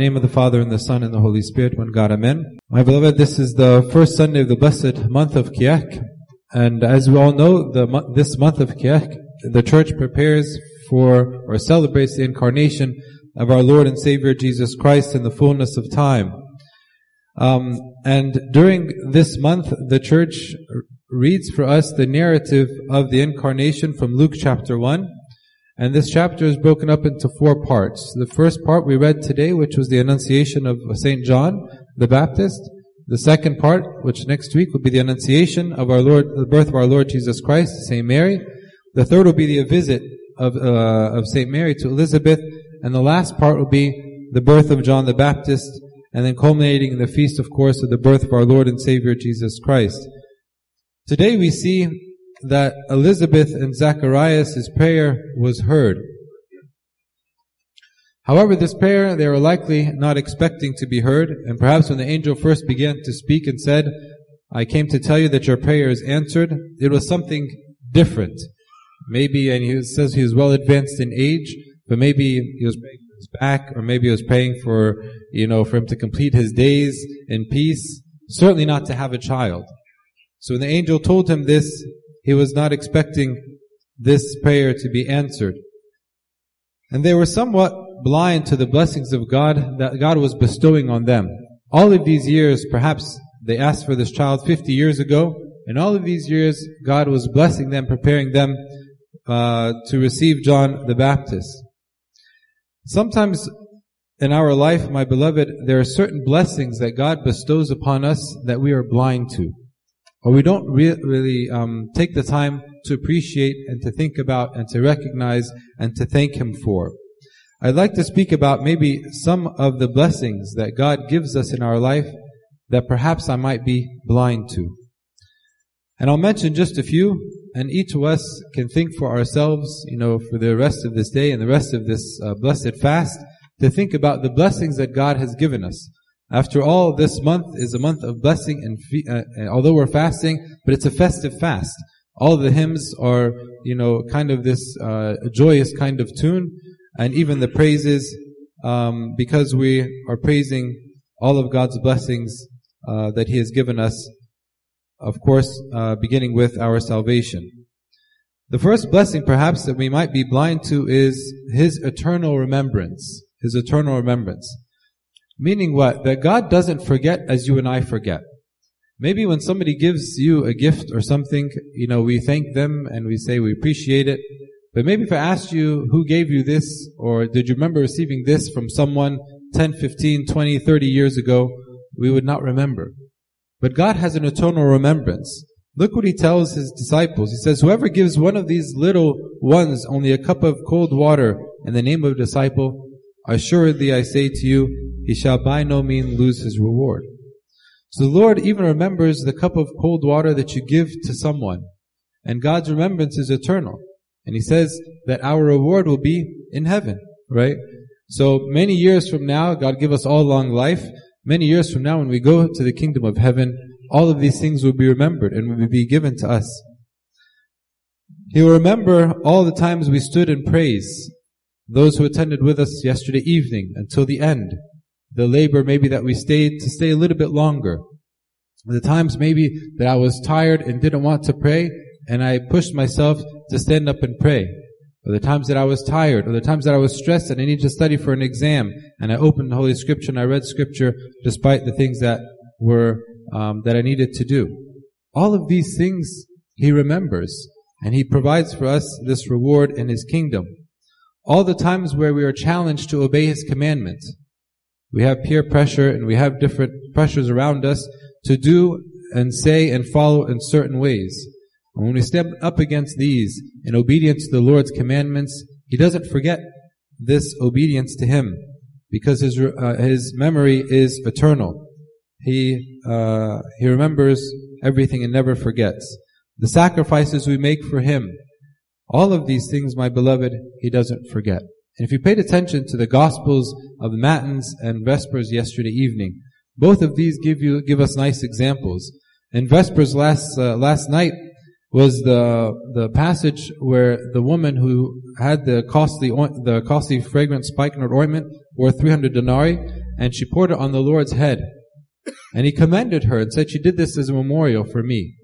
name of the Father and the Son and the Holy Spirit, one God, Amen. My beloved, this is the first Sunday of the blessed month of Kiyak. And as we all know, the, this month of Kiyak, the church prepares for or celebrates the incarnation of our Lord and Savior Jesus Christ in the fullness of time. Um, and during this month, the church reads for us the narrative of the incarnation from Luke chapter 1. And this chapter is broken up into four parts. The first part we read today, which was the Annunciation of St. John the Baptist. The second part, which next week will be the Annunciation of our Lord, the birth of our Lord Jesus Christ, St. Mary. The third will be the visit of, uh, of St. Mary to Elizabeth. And the last part will be the birth of John the Baptist, and then culminating in the feast, of course, of the birth of our Lord and Savior Jesus Christ. Today we see that Elizabeth and Zacharias' prayer was heard. However, this prayer they were likely not expecting to be heard, and perhaps when the angel first began to speak and said, I came to tell you that your prayer is answered, it was something different. Maybe, and he says he was well advanced in age, but maybe he was praying for his back, or maybe he was praying for, you know, for him to complete his days in peace. Certainly not to have a child. So when the angel told him this, he was not expecting this prayer to be answered. And they were somewhat blind to the blessings of God that God was bestowing on them. All of these years, perhaps they asked for this child 50 years ago, and all of these years, God was blessing them, preparing them uh, to receive John the Baptist. Sometimes in our life, my beloved, there are certain blessings that God bestows upon us that we are blind to or we don't re- really um, take the time to appreciate and to think about and to recognize and to thank Him for. I'd like to speak about maybe some of the blessings that God gives us in our life that perhaps I might be blind to. And I'll mention just a few, and each of us can think for ourselves, you know, for the rest of this day and the rest of this uh, blessed fast, to think about the blessings that God has given us. After all, this month is a month of blessing and fe- uh, uh, although we're fasting, but it's a festive fast. All the hymns are, you know, kind of this uh, joyous kind of tune, and even the praises, um, because we are praising all of God's blessings uh, that He has given us. Of course, uh, beginning with our salvation. The first blessing, perhaps, that we might be blind to is His eternal remembrance. His eternal remembrance. Meaning what? That God doesn't forget as you and I forget. Maybe when somebody gives you a gift or something, you know, we thank them and we say we appreciate it. But maybe if I asked you who gave you this or did you remember receiving this from someone 10, 15, 20, 30 years ago, we would not remember. But God has an eternal remembrance. Look what he tells his disciples. He says, whoever gives one of these little ones only a cup of cold water in the name of a disciple, assuredly I say to you, he shall by no means lose his reward. So the Lord even remembers the cup of cold water that you give to someone. And God's remembrance is eternal. And He says that our reward will be in heaven, right? So many years from now, God give us all long life. Many years from now, when we go to the kingdom of heaven, all of these things will be remembered and will be given to us. He will remember all the times we stood in praise, those who attended with us yesterday evening until the end the labor maybe that we stayed to stay a little bit longer. The times maybe that I was tired and didn't want to pray and I pushed myself to stand up and pray. Or the times that I was tired, or the times that I was stressed and I needed to study for an exam, and I opened the Holy Scripture and I read Scripture despite the things that were um, that I needed to do. All of these things He remembers, and He provides for us this reward in His kingdom. All the times where we are challenged to obey His commandments, we have peer pressure and we have different pressures around us to do and say and follow in certain ways. And when we step up against these in obedience to the Lord's commandments, He doesn't forget this obedience to Him because His, uh, His memory is eternal. He, uh, He remembers everything and never forgets. The sacrifices we make for Him, all of these things, my beloved, He doesn't forget. And if you paid attention to the Gospels of the Matins and Vespers yesterday evening, both of these give you give us nice examples. In Vespers last uh, last night was the the passage where the woman who had the costly the costly fragrant spikenard ointment worth 300 denarii, and she poured it on the Lord's head. And he commended her and said, she did this as a memorial for me.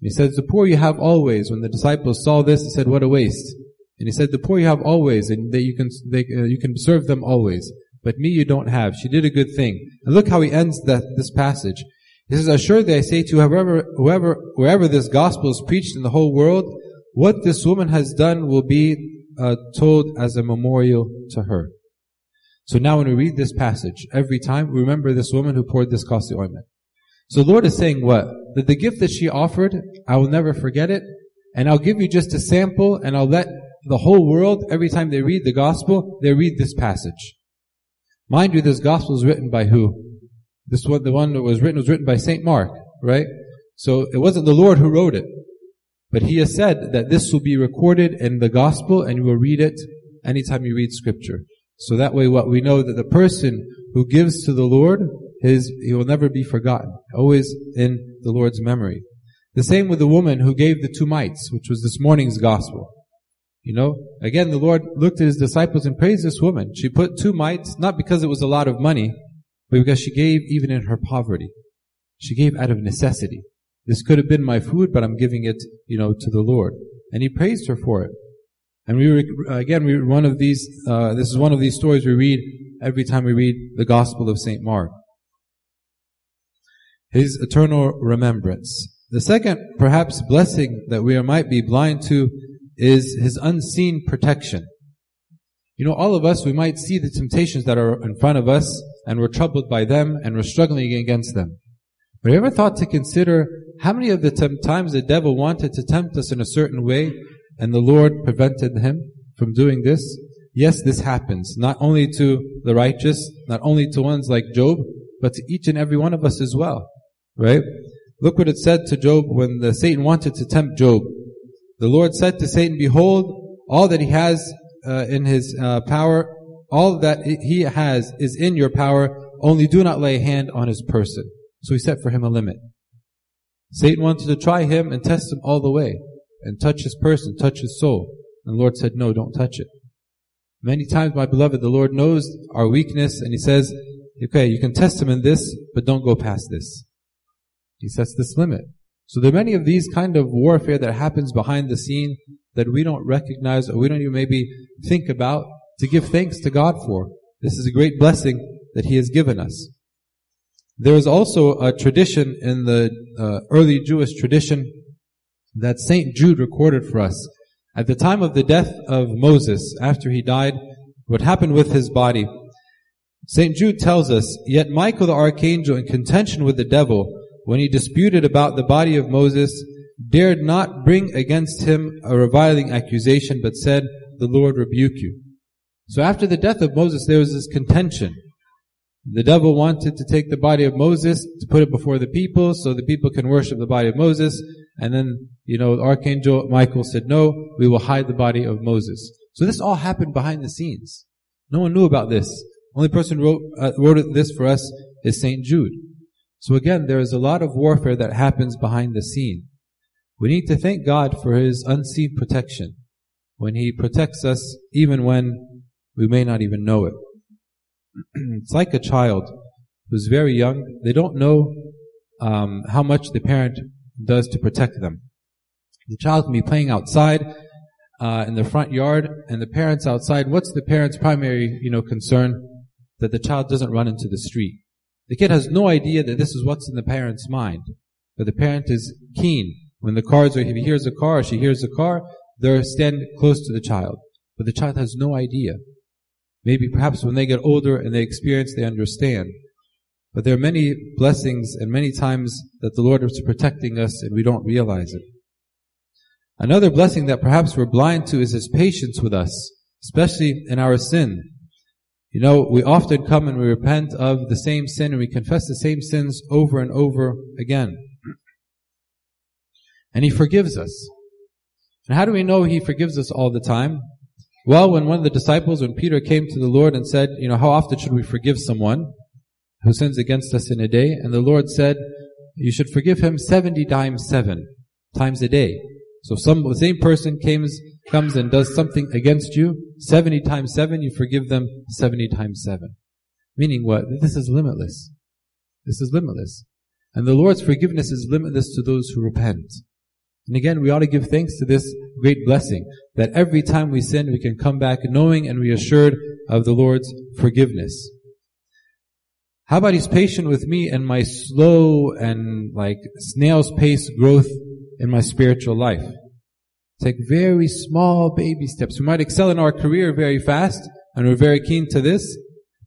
He says, the poor you have always. When the disciples saw this, they said, what a waste. And he said, the poor you have always, and that you can, they, uh, you can serve them always. But me you don't have. She did a good thing. And look how he ends that, this passage. He says, Assuredly I say to you, whoever, whoever, wherever this gospel is preached in the whole world, what this woman has done will be uh, told as a memorial to her. So now when we read this passage, every time, remember this woman who poured this costly ointment. So Lord is saying what? That the gift that she offered, I will never forget it, and I'll give you just a sample, and I'll let the whole world, every time they read the gospel, they read this passage. Mind you, this gospel is written by who? This one, the one that was written was written by Saint Mark, right? So it wasn't the Lord who wrote it. But he has said that this will be recorded in the gospel and you will read it anytime you read scripture. So that way what we know that the person who gives to the Lord, his, he will never be forgotten. Always in the Lord's memory. The same with the woman who gave the two mites, which was this morning's gospel. You know, again, the Lord looked at his disciples and praised this woman. She put two mites, not because it was a lot of money, but because she gave even in her poverty. She gave out of necessity. This could have been my food, but I'm giving it, you know, to the Lord. And he praised her for it. And we, re- again, we one of these, uh, this is one of these stories we read every time we read the Gospel of St. Mark. His eternal remembrance. The second, perhaps, blessing that we might be blind to is his unseen protection. You know, all of us, we might see the temptations that are in front of us, and we're troubled by them, and we're struggling against them. But have you ever thought to consider how many of the times the devil wanted to tempt us in a certain way, and the Lord prevented him from doing this? Yes, this happens, not only to the righteous, not only to ones like Job, but to each and every one of us as well. Right? Look what it said to Job when the Satan wanted to tempt Job. The Lord said to Satan, Behold, all that he has uh, in his uh, power, all that he has is in your power, only do not lay a hand on his person. So he set for him a limit. Satan wanted to try him and test him all the way, and touch his person, touch his soul. And the Lord said, no, don't touch it. Many times, my beloved, the Lord knows our weakness, and he says, okay, you can test him in this, but don't go past this. He sets this limit. So there are many of these kind of warfare that happens behind the scene that we don't recognize or we don't even maybe think about to give thanks to God for. This is a great blessing that He has given us. There is also a tradition in the uh, early Jewish tradition that Saint Jude recorded for us. At the time of the death of Moses, after he died, what happened with his body, St. Jude tells us, Yet Michael the archangel in contention with the devil when he disputed about the body of Moses, dared not bring against him a reviling accusation, but said, The Lord rebuke you. So after the death of Moses, there was this contention. The devil wanted to take the body of Moses to put it before the people so the people can worship the body of Moses. And then, you know, Archangel Michael said, no, we will hide the body of Moses. So this all happened behind the scenes. No one knew about this. Only person who wrote, uh, wrote this for us is St. Jude. So again, there is a lot of warfare that happens behind the scene. We need to thank God for His unseen protection when He protects us even when we may not even know it. it's like a child who's very young. They don't know um, how much the parent does to protect them. The child can be playing outside uh, in the front yard, and the parents outside. What's the parent's primary, you know, concern? That the child doesn't run into the street. The kid has no idea that this is what's in the parent's mind. But the parent is keen. When the cars are, he hears a car or she hears a car, they're standing close to the child. But the child has no idea. Maybe perhaps when they get older and they experience, they understand. But there are many blessings and many times that the Lord is protecting us and we don't realize it. Another blessing that perhaps we're blind to is His patience with us, especially in our sin. You know, we often come and we repent of the same sin and we confess the same sins over and over again. And He forgives us. And how do we know He forgives us all the time? Well, when one of the disciples, when Peter came to the Lord and said, you know, how often should we forgive someone who sins against us in a day? And the Lord said, you should forgive him 70 times 7 times a day. So some, the same person comes, comes and does something against you, 70 times 7, you forgive them 70 times 7. Meaning what? This is limitless. This is limitless. And the Lord's forgiveness is limitless to those who repent. And again, we ought to give thanks to this great blessing that every time we sin, we can come back knowing and reassured of the Lord's forgiveness. How about He's patient with me and my slow and like snail's pace growth in my spiritual life? Take very small baby steps. We might excel in our career very fast and we're very keen to this,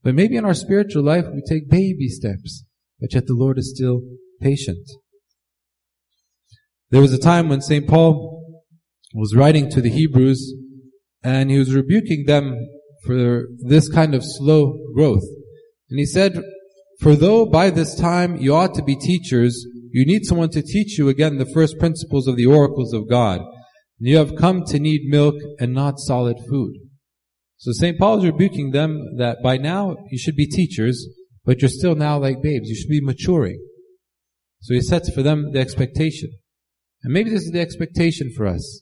but maybe in our spiritual life we take baby steps, but yet the Lord is still patient. There was a time when St. Paul was writing to the Hebrews and he was rebuking them for this kind of slow growth. And he said, For though by this time you ought to be teachers, you need someone to teach you again the first principles of the oracles of God. You have come to need milk and not solid food. So St. Paul is rebuking them that by now you should be teachers, but you're still now like babes. You should be maturing. So he sets for them the expectation. And maybe this is the expectation for us.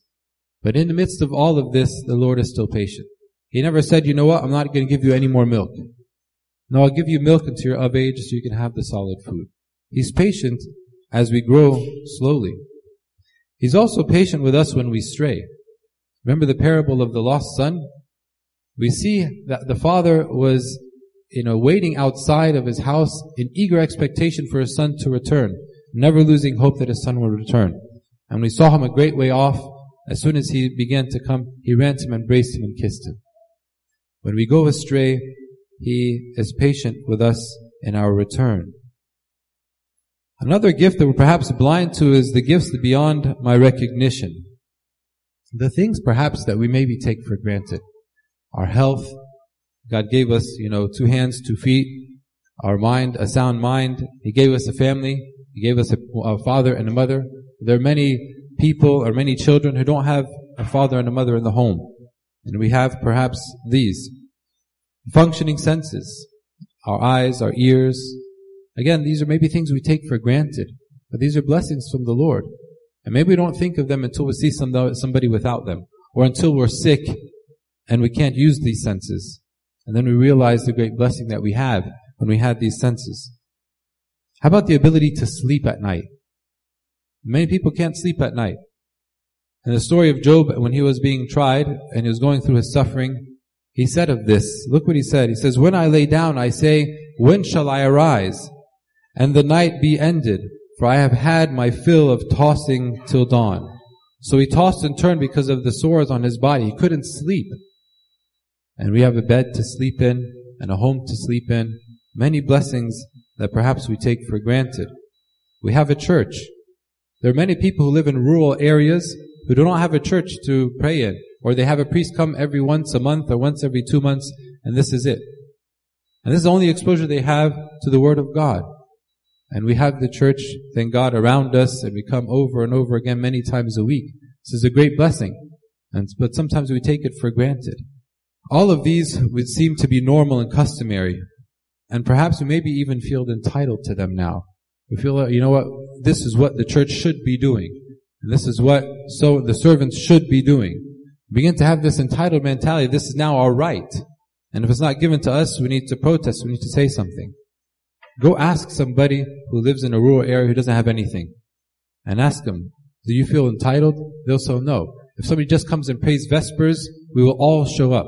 But in the midst of all of this, the Lord is still patient. He never said, you know what, I'm not going to give you any more milk. No, I'll give you milk until you're of age so you can have the solid food. He's patient as we grow slowly. He's also patient with us when we stray. Remember the parable of the lost son? We see that the father was, you know, waiting outside of his house in eager expectation for his son to return, never losing hope that his son would return. And we saw him a great way off. As soon as he began to come, he ran to him, embraced him, and kissed him. When we go astray, he is patient with us in our return. Another gift that we're perhaps blind to is the gifts beyond my recognition. The things perhaps that we maybe take for granted. Our health. God gave us, you know, two hands, two feet. Our mind, a sound mind. He gave us a family. He gave us a, a father and a mother. There are many people or many children who don't have a father and a mother in the home. And we have perhaps these. Functioning senses. Our eyes, our ears. Again, these are maybe things we take for granted. But these are blessings from the Lord. And maybe we don't think of them until we see somebody without them. Or until we're sick and we can't use these senses. And then we realize the great blessing that we have when we have these senses. How about the ability to sleep at night? Many people can't sleep at night. And the story of Job, when he was being tried and he was going through his suffering, he said of this, look what he said. He says, When I lay down, I say, When shall I arise? And the night be ended, for I have had my fill of tossing till dawn. So he tossed and turned because of the sores on his body. He couldn't sleep. And we have a bed to sleep in and a home to sleep in. Many blessings that perhaps we take for granted. We have a church. There are many people who live in rural areas who do not have a church to pray in, or they have a priest come every once a month or once every two months, and this is it. And this is the only exposure they have to the Word of God. And we have the church, thank God, around us, and we come over and over again many times a week. This is a great blessing. And, but sometimes we take it for granted. All of these would seem to be normal and customary. And perhaps we maybe even feel entitled to them now. We feel, you know what, this is what the church should be doing. And this is what so the servants should be doing. begin to have this entitled mentality. This is now our right. And if it's not given to us, we need to protest. We need to say something. Go ask somebody who lives in a rural area who doesn't have anything. And ask them, do you feel entitled? They'll say no. If somebody just comes and prays Vespers, we will all show up.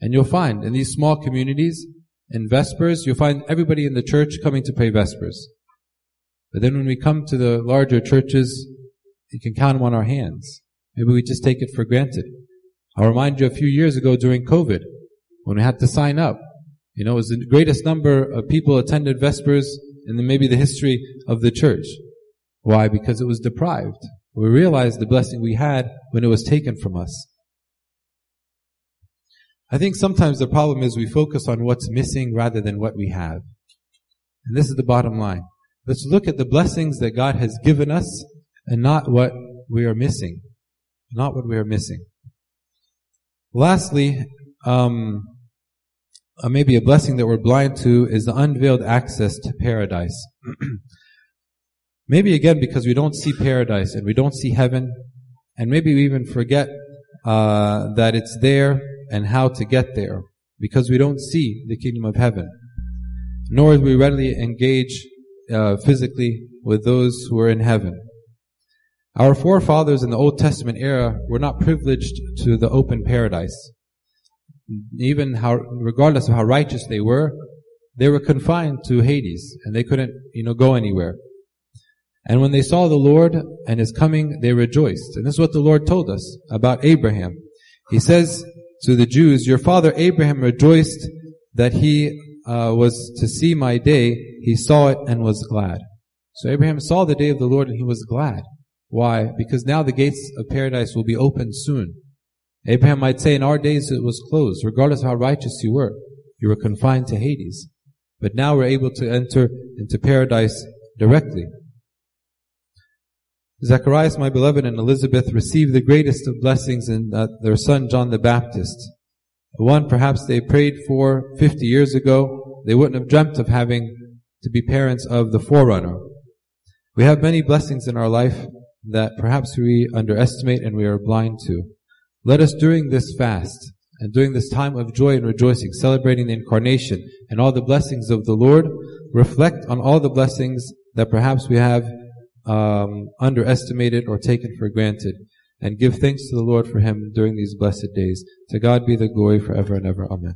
And you'll find in these small communities, in Vespers, you'll find everybody in the church coming to pray Vespers. But then when we come to the larger churches, you can count them on our hands. Maybe we just take it for granted. I'll remind you a few years ago during COVID, when we had to sign up. You know, it was the greatest number of people attended Vespers in maybe the history of the church. Why? Because it was deprived. We realized the blessing we had when it was taken from us. I think sometimes the problem is we focus on what's missing rather than what we have. And this is the bottom line. Let's look at the blessings that God has given us and not what we are missing. Not what we are missing. Lastly, um, uh, maybe a blessing that we're blind to is the unveiled access to paradise. maybe again because we don't see paradise and we don't see heaven, and maybe we even forget uh, that it's there and how to get there because we don't see the kingdom of heaven. nor do we readily engage uh, physically with those who are in heaven. Our forefathers in the Old Testament era were not privileged to the open paradise. Even how, regardless of how righteous they were, they were confined to Hades and they couldn't, you know, go anywhere. And when they saw the Lord and His coming, they rejoiced. And this is what the Lord told us about Abraham. He says to the Jews, your father Abraham rejoiced that he uh, was to see my day. He saw it and was glad. So Abraham saw the day of the Lord and he was glad. Why? Because now the gates of paradise will be opened soon. Abraham might say in our days it was closed, regardless how righteous you were. You were confined to Hades. But now we're able to enter into paradise directly. Zacharias, my beloved, and Elizabeth received the greatest of blessings in uh, their son John the Baptist. The one perhaps they prayed for 50 years ago, they wouldn't have dreamt of having to be parents of the forerunner. We have many blessings in our life that perhaps we underestimate and we are blind to. Let us during this fast and during this time of joy and rejoicing, celebrating the incarnation and all the blessings of the Lord, reflect on all the blessings that perhaps we have um, underestimated or taken for granted, and give thanks to the Lord for Him during these blessed days. To God be the glory forever and ever. Amen.